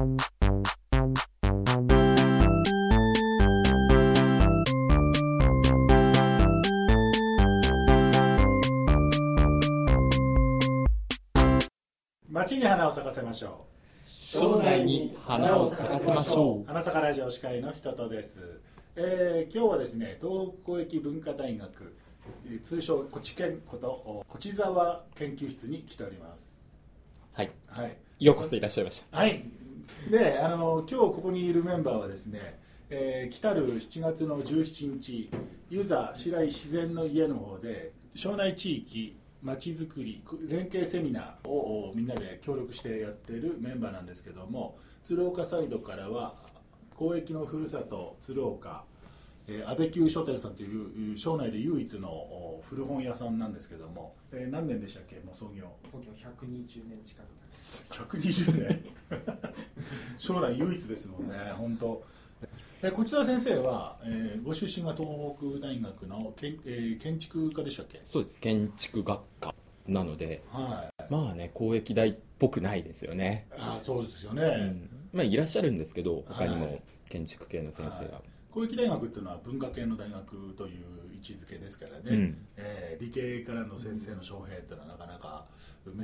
街に花を咲かせましょ将来に花を咲かせましょう。花咲かラジオ司会の人とです、えー今日はですね東北交易文化大学えー通称こち研ことおこち沢研究室に来ております。はい。はい。ようこそいらっしゃいました。はいであの今日ここにいるメンバーはですね、えー来たる7月の17日ユーザー白井自然の家の方で庄内地域まちづくり連携セミナーをみんなで協力してやってるメンバーなんですけども鶴岡サイドからは公益のふるさと鶴岡えー安倍急書店さんという庄内で唯一のお古本屋さんなんですけども、えー何年でしたっけ？もう創業。東京120年近くなります。120年。将来唯一ですもんね本当。えこちら先生は、えーご出身が東北大学の建,、えー建築家でしたっけ？そうです。建築学科なのではい。まあね公益大っぽくないですよね、あーそうですよね、うん。まあいらっしゃるんですけど他にはも建築系の先生は、公益大学っていうのは文化系の大学という位置づけですからね、うん。えー理系からの先生の招聘っていうのはなかなか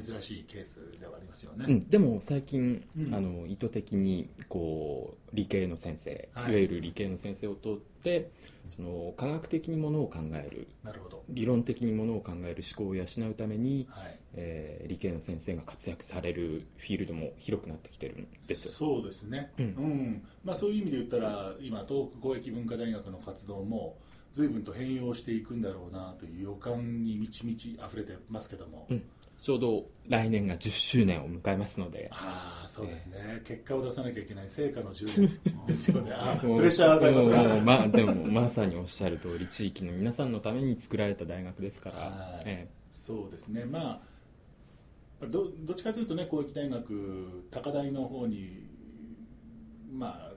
珍しいケースではありますよね、うん、でも最近、うん。あの意図的にこう理系の先生、はい。い、わゆる理系の先生を通ってその科学的にものを考える。なるほど、理論的にものを考える思考を養うために、はい、えー理系の先生が活躍されるフィールドも広くなってきてるんですよ。そうですね、うん。まあ、そういう意味で言ったら今東北公益文化大学の活動も随分と変容していくんだろうなという予感に満ち満ち溢れてますけども、うんちょうど来年が10周年を迎えますので。ああそうですね、結果を出さなきゃいけない成果の10年ですよね。あプレッシャー上がりますね。まあでもまさにおっしゃる通り地域の皆さんのために作られた大学ですから、はい。えそうですね。まあどどっちかというとね公益大学高台の方にまあ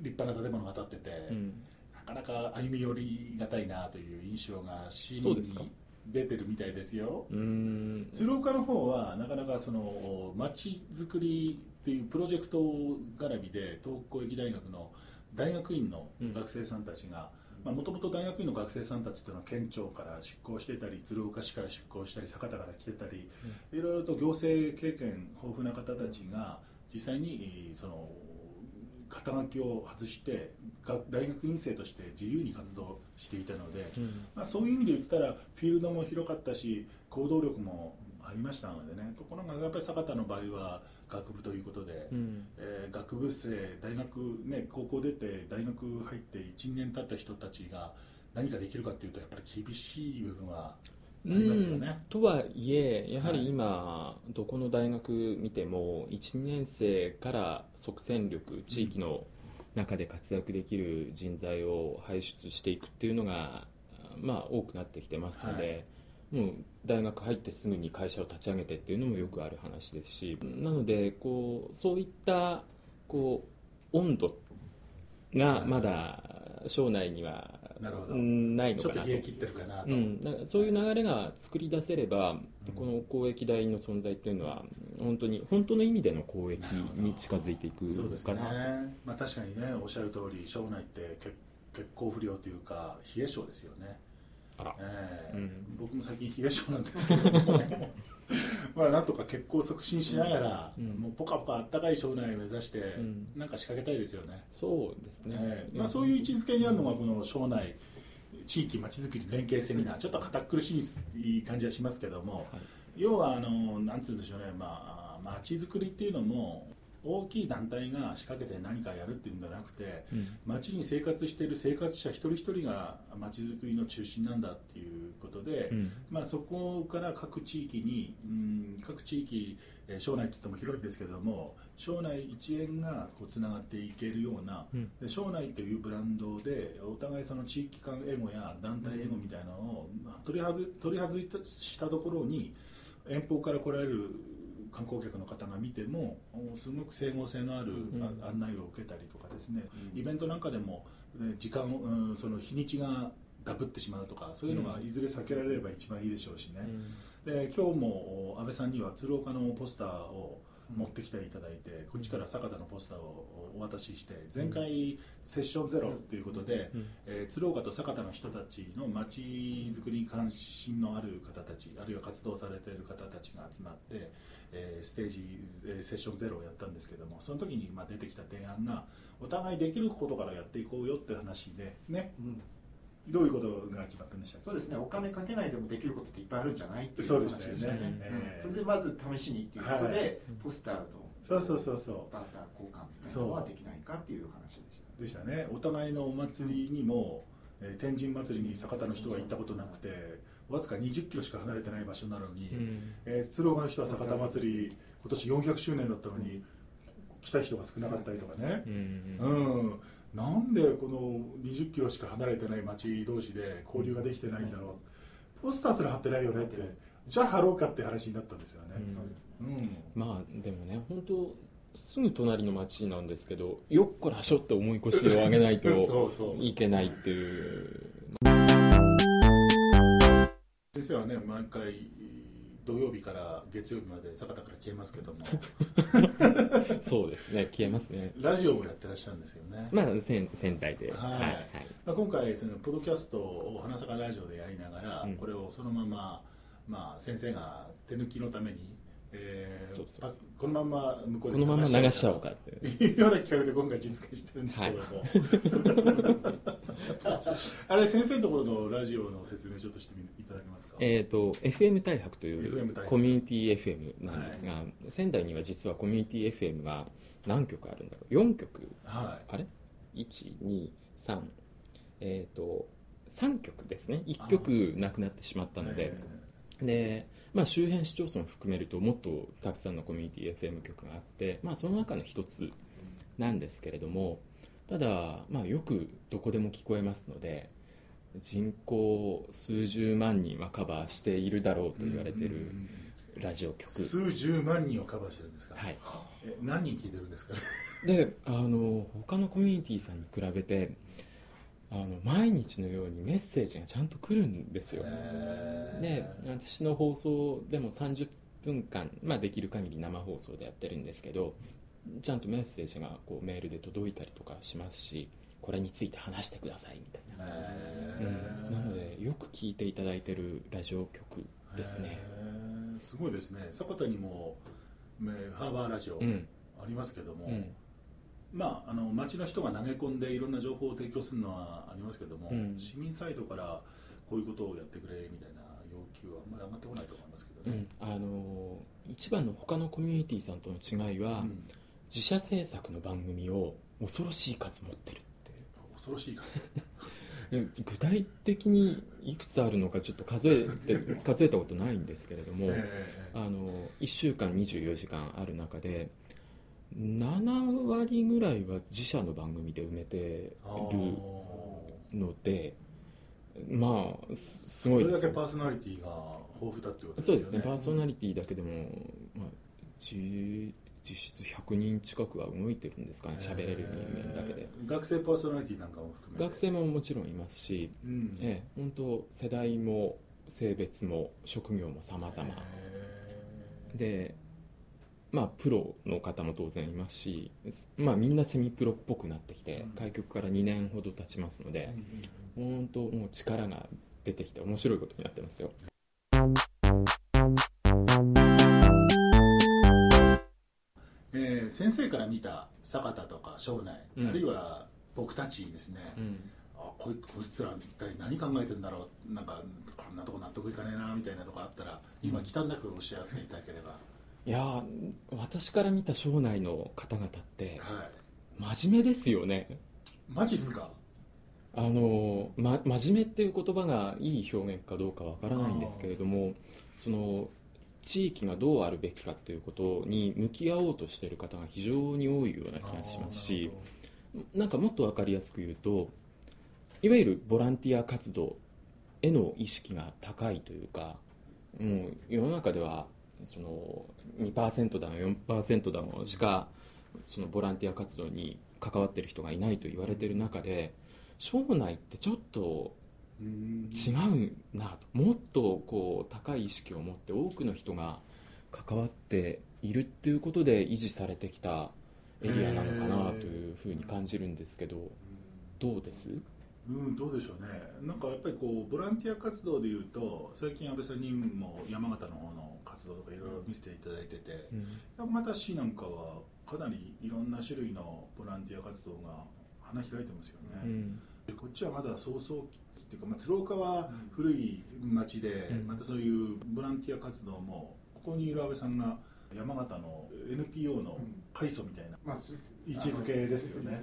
立派な建物が建ってて、えうん。なかなか歩み寄りがたいなという印象が市民そうですか。に出てるみたいですよ。鶴岡の方はなかなかその町づくりっていうプロジェクト絡みで東北公益大学の大学院の学生さんたちがもともと大学院の学生さんたちというのは県庁から出向してたり鶴岡市から出向したり酒田から来てたり、いろいろと行政経験豊富な方たちが実際にえーその肩書きを外してが大学院生として自由に活動していたので、うん。まあ、そういう意味で言ったらフィールドも広かったし行動力もありましたのでね。ところがやっぱり坂田の場合は学部ということで、うん。えー学部生大学ね高校出て大学入って1年経った人たちが何かできるかというとやっぱり厳しい部分はありますよね。とはいえやはり今、どこの大学見ても1年生から即戦力地域の中で活躍できる人材を輩出していくっていうのが、まあ、多くなってきてますので、もう大学入ってすぐに会社を立ち上げてっていうのもよくある話ですしなのでこうそういったこう温度がまだ省内にはなるほど。ないのちょっかなと。と冷え切ってるかなと、うん、だからそういう流れが作り出せれば、この公益大の存在っていうのは本当に本当の意味での公益に近づいていくそうですね。かな、まあ、確かにねおっしゃる通り省内って血血行不良というか冷え性ですよね、あら。ええ。うん。僕も最近冷え性なんですけどもまあなんとか血行促進しながら、うんもうポカポカあったかい省内を目指して、ん。なんか仕掛けたいですよね、そうですね、ええ。まあ、そういう位置づけにあるのがこの省内地域まちづくり連携セミナーちょっと堅苦しい感じはしますけども、はい。要はあのなんつうんでしょうね。まあまちづくりっていうのも大きい団体が仕掛けて何かやるっていうんじゃなくてうん。町に生活している生活者一人一人が町づくりの中心なんだっていうことで、うん。まあ、そこから各地域に、うん、各地域、えー省内といっても広いですけども省内一円がこうつながっていけるような、うん。で省内というブランドでお互いその地域間エゴや団体エゴみたいなのを取りはぶ取り外したところに遠方から来られる観光客の方が見てもおすごく整合性のある案内を受けたりとかですね、イベントなんかでもね時間を、うんその日にちがダブってしまうとかそういうのがいずれ避けられれば一番いいでしょうしね、で今日もお安倍さんには鶴岡のポスターを持ってきていただいて、こっちから坂田のポスターをお渡しして前回セッションゼロということで、うん。えー鶴岡と坂田の人たちの街づくりに関心のある方たちあるいは活動されている方たちが集まって、えーステージ、えーセッションゼロをやったんですけどもその時にまあ出てきた提案がお互いできることからやっていこうよって話でね。うんどういうことが決まったんでしたっけ？そうですね、お金かけないでもできることっていっぱいあるんじゃないっていうそうで話したよね。でしたね。それでまず試しにっていうことはい。で、ポスターとそうそうそうそう。バーター交換みたいなのはできないかっていう話でした。でしたね。お互いのお祭りにも、えー天神祭りに酒田の人は行ったことなくてわずか2 0キロしか離れてない場所なのに、うん。えー鶴岡の人は酒田祭り今年400周年だったのに来た人が少なかったりとかね。う、ん。うんなんでこの2 0キロしか離れてない町同士で交流ができてないんだろう？ポスターすら貼ってないよねってじゃあ貼ろうかって話になったんですよね、まあでもね本当すぐ隣の町なんですけどよっこらしょって思い越しを上げないと いけないっていう。先生はね毎回土曜日から月曜日まで酒田から消えますけども。そうですね。消えますね。ラジオもやってらっしゃるんですよね、まあ仙仙台で。はい。はいまあ、今回そのポッドキャストを花坂ラジオでやりながら、うん。これをそのまま、まあ、先生が手抜きのために、えーそうそう。このまま向こうこでのまま流しちゃおうかっていうような企画で今回実現してるんですけども、あれ先生のところのラジオの説明ちょっとしてみいただけますか、えー、と FM 大白というコミュニティ FM なんですが、仙台には実はコミュニティ FM が何曲あるんだろう？4曲。はあれ？123えっ、と3曲ですね。1曲なくなってしまったいので、で、まあ、周辺市町村を含めるともっとたくさんのコミュニティ FM 局があって、まあ、その中の一つなんですけれどもただ、まあ、よくどこでも聞こえますので人口数十万人はカバーしているだろうと言われているラジオ局、数十万人をカバーしてるんですか、はい、え何人聞いてるんですか？であの他のコミュニティさんに比べてあの毎日のようにメッセージがちゃんと来るんですよ。で私の放送でも30分間、まあ、できる限り生放送でやってるんですけどちゃんとメッセージがこうメールで届いたりとかしますしこれについて話してくださいみたいな、うん、なのでよく聞いていただいてるラジオ局ですね。すごいですね。酒田にもねハーバーラジオうん。ありますけども、うんまあ、あの町の人が投げ込んでいろんな情報を提供するのはありますけども、うん。市民サイドからこういうことをやってくれみたいな要求はあんまり上がってこないと思いますけどね、うん、あの一番の他のコミュニティさんとの違いは、うん。自社制作の番組を恐ろしい数持ってるって恐ろしい数。え具体的にいくつあるのかちょっと数えて 数えたことないんですけれども、えあの1週間24時間ある中で7割ぐらいは自社の番組で埋めてるーのでまあすすごいですよ。けパーソナリティが豊富だってことですよね。そうですね。パーソナリティだけでも、まあ、じ実質100人近くは動いてるんですかね。喋れる人間だけで。えー学生パーソナリティなんかも含めて。学生ももちろんいますし、うん。ええ、本当世代も性別も職業も様々。でまあプロの方も当然いますし、まあ、みんなセミプロっぽくなってきてうん。開局から2年ほど経ちますので本当もう力が出てきて面白いことになってますよ。えー先生から見た坂田とか庄内、うん。あるいは僕たちですね、うん。あこいこいつら一体何考えてるんだろう。なんかこんなとこ納得いかねえなみたいなとこあったら今忌憚なくおっしゃっていただければ、いやー私から見た省内の方々ってはい。真面目ですよね。マジっすか、あの、ま、真面目っていう言葉がいい表現かどうかわからないんですけれどもその地域がどうあるべきかっていうことに向き合おうとしている方が非常に多いような気がしますしなんかもっと分かりやすく言うといわゆるボランティア活動への意識が高いというかもう世の中ではその2%だの4%だのしかそのボランティア活動に関わってる人がいないと言われてる中で庄内ってちょっと違うなと。もっとこう高い意識を持って多くの人が関わっているっていうことで維持されてきたエリアなのかなというふうに感じるんですけどどうです？うん、どうでしょうね、なんかやっぱりこうボランティア活動でいうと、最近、安倍さんにも山形の方の活動とかいろいろ見せていただいてて、山形市なんかはかなりいろんな種類のボランティア活動が花開いてますよね。うん。こっちはまだ早々期っていうか、まあ、鶴岡は古い町で、うん。またそういうボランティア活動も、ここにいる安倍さんが山形の NPO の会祖みたいな、まあ、そ位置づけですよね。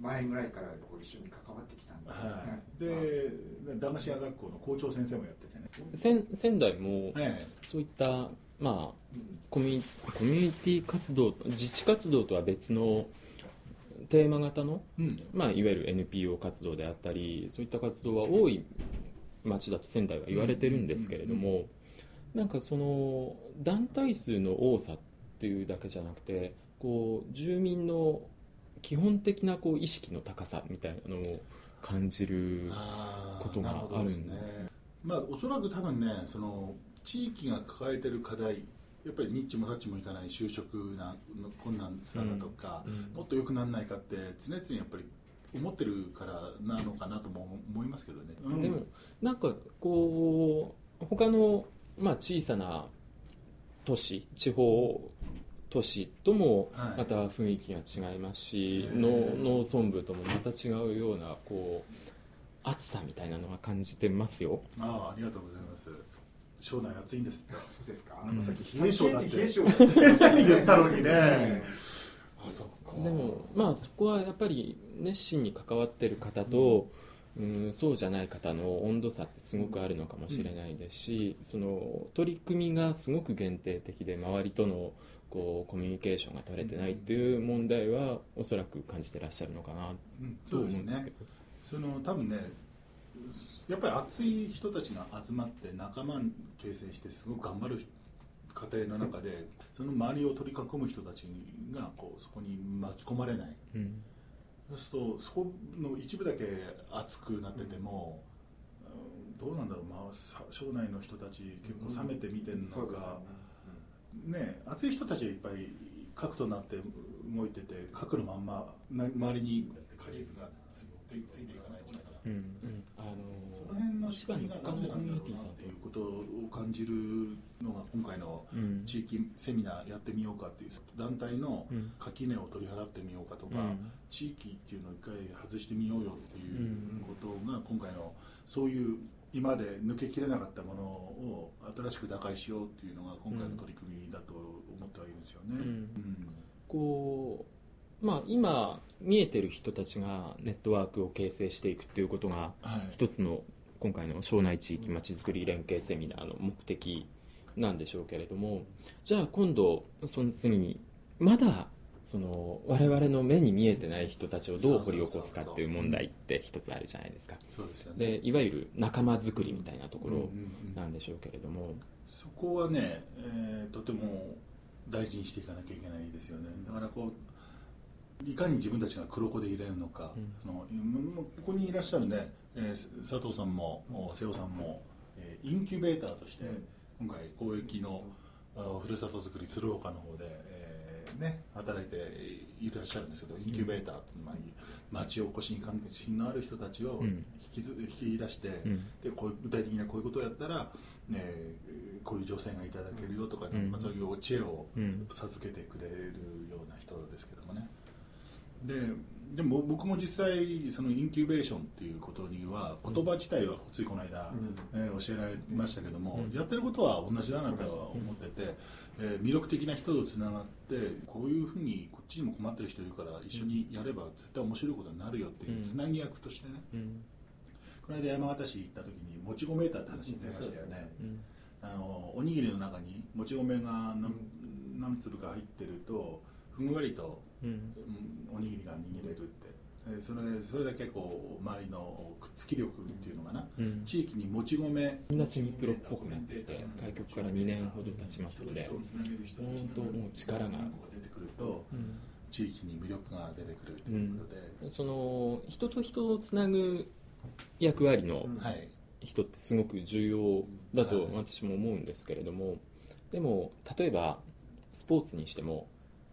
前ぐらいからこう一緒に関わってきたんで、はい、で、駄菓子屋学校の校長先生もやっててね。仙仙台もえそういった、まあ、うん。コミュニコミュニティ活動自治活動とは別のテーマ型の、えうん。まあ、いわゆる NPO 活動であったりそういった活動は多い町だと仙台は言われてるんですけれども、なんかその団体数の多さっていうだけじゃなくてこう住民の基本的なこう意識の高さみたいなのを感じることがあるんどですね、まあ、おそらく多分ねその地域が抱えてる課題やっぱりニッチもサッチもいかない就職なの困難さだとか、うんもっと良くならないかって常々やっぱり思ってるからなのかなとも思いますけどね、うん。でもなんかこう他の、まあ、小さな都市地方都市ともはい。また雰囲気が違いますし、へー。農農村部ともまた違うようなこう暑さみたいなのは感じてますよ。ああありがとうございます。庄内暑いんですって。そうですか、なん。かさっき冷え性だって。冷え性だって。言ったのにね。あそっか。でもまあそこはやっぱり熱心に関わってる方と、うん、そうじゃない方の温度差ってすごくあるのかもしれないですし、その取り組みがすごく限定的で周りとのこうコミュニケーションが取れてないっていう問題はおそらく感じてらっしゃるのかなうんとそうですね思うんですけど。その多分ねやっぱり熱い人たちが集まって仲間形成してすごく頑張る過程の中でその周りを取り囲む人たちがこうそこに巻き込まれない。うんそうするとそこの一部だけ熱くなってても、うんどうなんだろう、まあ、さ省内の人たち結構冷めて見てるのか、そうですよね。ね、熱い人たちがいっぱい核となって動いてて核のまんまな周りに果実がついついていかないんじゃないかな、うんうん。あのその辺の仕組みが他のコミュニティさんうなっていうことを感じるのが今回のうん地域セミナーやってみようかっていう団体のうん。垣根を取り払ってみようかとか、うん。地域っていうのを一回外してみようよっていうことが今回のそういう今まで抜けきれなかったものを新しく打開しようっていうのが今回の取り組みだと思ってはいるんですよね。うん。うん。こうまあ今見えてる人たちがネットワークを形成していくっていうことがはい。一つの今回の庄内地域まちづくり連携セミナーの目的なんでしょうけれどもじゃあ今度その次にまだその我々の目に見えてない人たちをどう掘り起こすかっていう問題って一つあるじゃないですか。でね。でいわゆる仲間づくりみたいなところなんでしょうけれども。そこはね、えーとても大事にしていかなきゃいけないですよね。だからこういかに自分たちが黒子でいれるのか、うん。そのここにいらっしゃるね、えー佐藤さんもお瀬尾さんも、えーインキュベーターとして、今回公益のふるさとづくり鶴岡の方で、えーね、働いていらっしゃるんですけどインキュベーターってつまり町おこしに関心のある人たちをうん。引きず引き出して、うん。でこういう具体的なこういうことをやったら、ね、こういう助成がいただけるよとか、うん。まあ、そういう知恵をうん。授けてくれるような人ですけどもねででも僕も実際そのインキュベーションっていうことには言葉自体はついこの間、うん。えー教えられましたけども、うん。やってることは同じだなとは思ってて、えー魅力的な人とつながってこういうふうにこっちにも困ってる人いるから一緒にやれば絶対面白いことになるよっていうつなぎ役としてね、うん。この間山形市行った時にもち米ーターって話出ましたよね、うん。あのおにぎりの中にもち米が何,、何粒か入ってるとふんわりと、うん。うんおにぎりが握れるって。えーそれそれだけこう周りのくっつき力っていうのかな、うん。地域にもち米。みんなセミプロっぽくなってきて開局から2年ほど経ちますので。本当もう力が。出てくると地域に魅力が出てくるということで、その人と人をつなぐ役割の人ってすごく重要だとはい私も思うんですけれども。でも例えばスポーツにしても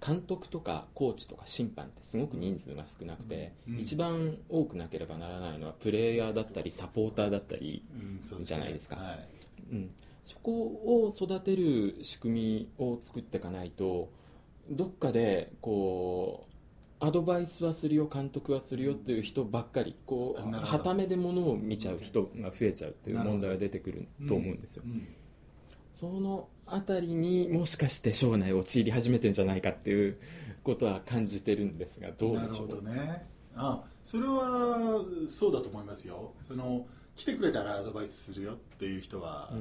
監督とかコーチとか審判ってすごく人数が少なくて、うん。一番多くなければならないのはプレイヤーだったりサポーターだったり、じゃないですか。はい。うん、そこを育てる仕組みを作っていかないとどっかでこうアドバイスはするよ監督はするよっていう人ばっかりこうはためでものを見ちゃう人が増えちゃうっていう問題が出てくると思うんですよ、うん。そのあたりにもしかして将来陥り始めてんじゃないかっていうことは感じてるんですがどうなるほでしょう？どね。あそれはそうだと思いますよ。その来てくれたらアドバイスするよっていう人は、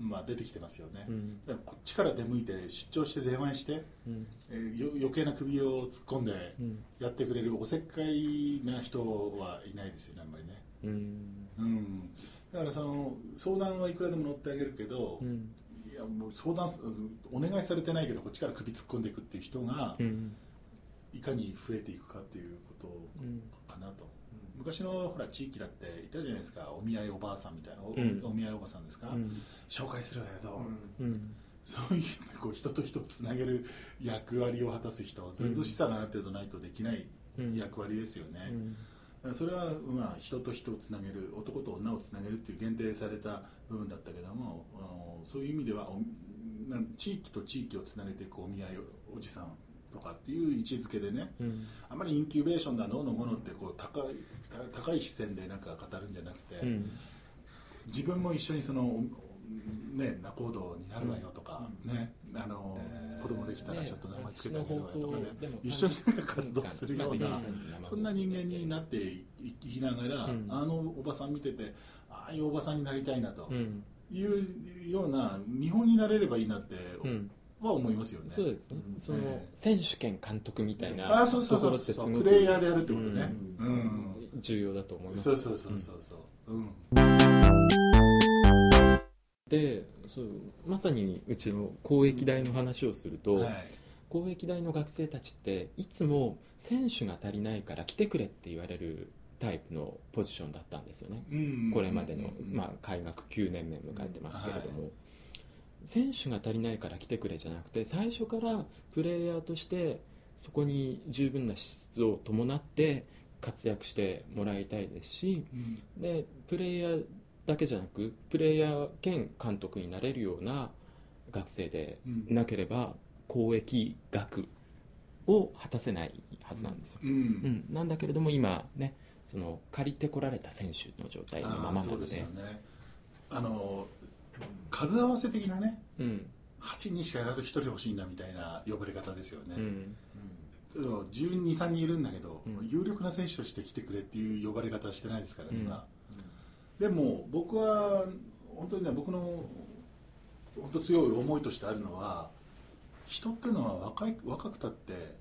まあ、出てきてますよね、うん。こっちから出向いて出張して出前して、うん。えーよ余計な首を突っ込んでうん。やってくれるおせっかいな人はいないですよねあんまりね。うん。うん。だからその相談はいくらでも乗ってあげるけど、やもう相談すお願いされてないけどこっちから首突っ込んでいくっていう人がうんいかに増えていくかっていうことうんかなと、昔のほら地域だっていたじゃないですかお見合いおばあさんみたいなお,、うん。お見合いおばさんですか、うん。紹介するわよどう、うん。そういうこう人と人をつなげる役割を果たす人ずうずうしさがある程度ないとできないうん。役割ですよね、それはまあ人と人をつなげる男と女をつなげるっていう限定された部分だったけどもあのそういう意味では地域と地域をつなげていくお見合いおじさんとかっていう位置づけでねうん。あまりインキュベーションだののものってこう高いた高い視線でなんか語るんじゃなくて、うん。自分も一緒にそのね仲人になるわよとか、ねあの子供できたらちょっと名前つけてあげるわよとかね。一緒になんか活動するようなそんな人間になっていきながら、うん。あのおばさん見ててああいうおばさんになりたいなとうん。いうような見本になれればいいなってうん。は思いますよね。そうですね。うん。そのええ。選手兼監督みたいなあそうそうそうところってすそうごくプレイヤーでやるってことね。ううんん。重要だと思います。そうそうそうそうそう。うん。でそうまさにうちの公益大の話をすると、はい。公益大の学生たちっていつも選手が足りないから来てくれって言われるタイプのポジションだったんですよね、うん。これまでの、うん。まあ、開学9年目迎えてますけれども、選手が足りないから来てくれじゃなくて最初からプレイヤーとしてそこに十分な資質を伴って活躍してもらいたいですしうん。でプレイヤーだけじゃなくプレイヤー兼監督になれるような学生でうん。なければ公益学を果たせないはずなんですよ、うん。うん。なんだけれども今ねその借りてこられた選手の状態のままなので。すよね。あの数合わせ的なねうん8人しかやらず1人欲しいんだみたいな呼ばれ方ですよね、うん。12、3人いるんだけど、うん。有力な選手として来てくれっていう呼ばれ方はしてないですからね、うん。今。でも僕は本当にね僕の本当強い思いとしてあるのは人っていうのは若い若くたって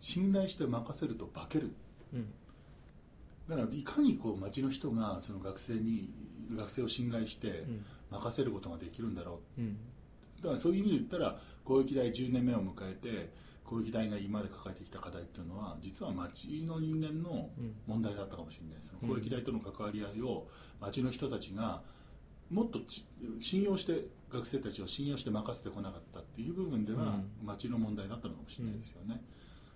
信頼して任せると化ける。うんだからいかにこう町の人がその学生に学生を信頼して任せることができるんだろう。うん。だからそういう意味で言ったら公益大10年目を迎えて公益大が今まで抱えてきた課題っていうのは実は町の人間のうん。問題だったかもしれないその公益大との関わり合いを町の人たちがもっとち信用して学生たちを信用して任せてこなかったっていう部分ではうん。町の問題だったのかもしれないですよね、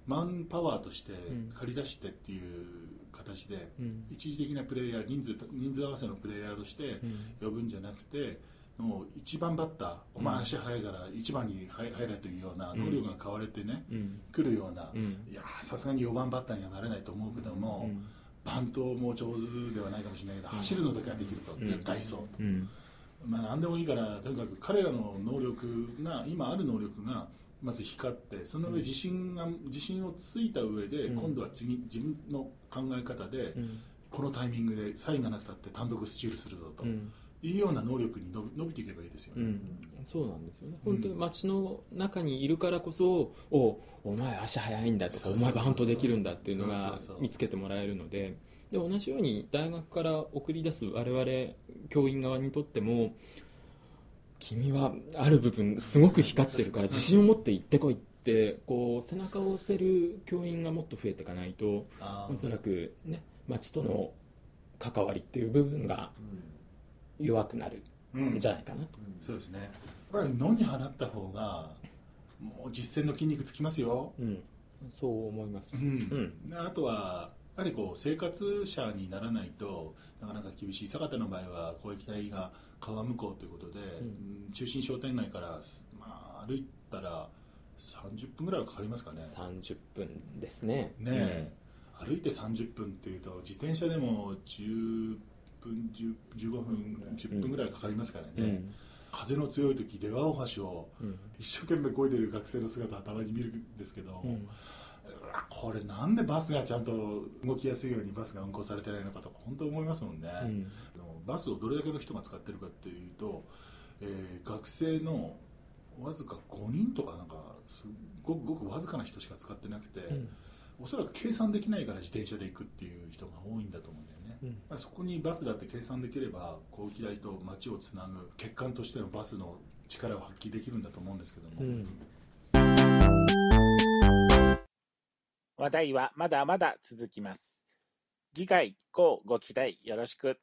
マンパワーとしてん。借り出してっていう形でうん。一時的なプレイヤー人数人数合わせのプレイヤーとしてうん。呼ぶんじゃなくてもう一番バッターお前足速いから一番に入入れというような能力が買われてね、うん。来るような、うん。いやーさすがに4番バッターにはなれないと思うけども、うん。バントも上手ではないかもしれないけど、走るのだけはできると、うん。絶対そう、うん。まあ、何でもいいからとにかく彼らの能力が今ある能力がまず光ってその上自信が自信をついた上で、うん。今度は次自分の考え方で、うん。このタイミングでサインがなくたって単独スチールするぞと、うん。いうような能力に伸び伸びていけばいいですよね。うん、そうなんですよね、うん本当に街の中にいるからこそ、おお前、足速いんだとか、お前、バントできるんだっていうのが見つけてもらえるので、で同じように大学から送り出す我々教員側にとっても、君はある部分、すごく光ってるから、自信を持って行ってこいって、こう背中を押せる教員がもっと増えていかないと、おそらく、ね、街との関わりっていう部分が弱くなるうん。んじゃないかな。と。そうですね。ぱり野に放った方がもう実践の筋肉つきますよ、うん、そう思います、うん。あとはやはりこう生活者にならないとなかなか厳しい。酒田の場合は公益隊が川向こうということで、うん。中心商店街から、まあ、歩いたら30分ぐらいはかかりますかね。30分ですね。ねえ、歩いて30分っていうと自転車でも10分10 15分10分ぐらいかかりますからね、うん。うん風の強い時出羽大橋をうん。一生懸命漕いでる学生の姿はたまに見るんですけど、これなんでバスがちゃんと動きやすいようにバスが運行されてないのかとか本当思いますもんね、うん。あのバスをどれだけの人が使ってるかっていうと、えー学生のわずか5人とかなんかすごくごくわずかな人しか使ってなくて、うん。おそらく計算できないから自転車で行くっていう人が多いんだと思うんだよね、うん。まあそこにバスだって計算できれば後期台と街をつなぐ欠陥としてのバスの力を発揮できるんだと思うんですけども、うん話題はまだまだ続きます。次回、こうご期待よろしく。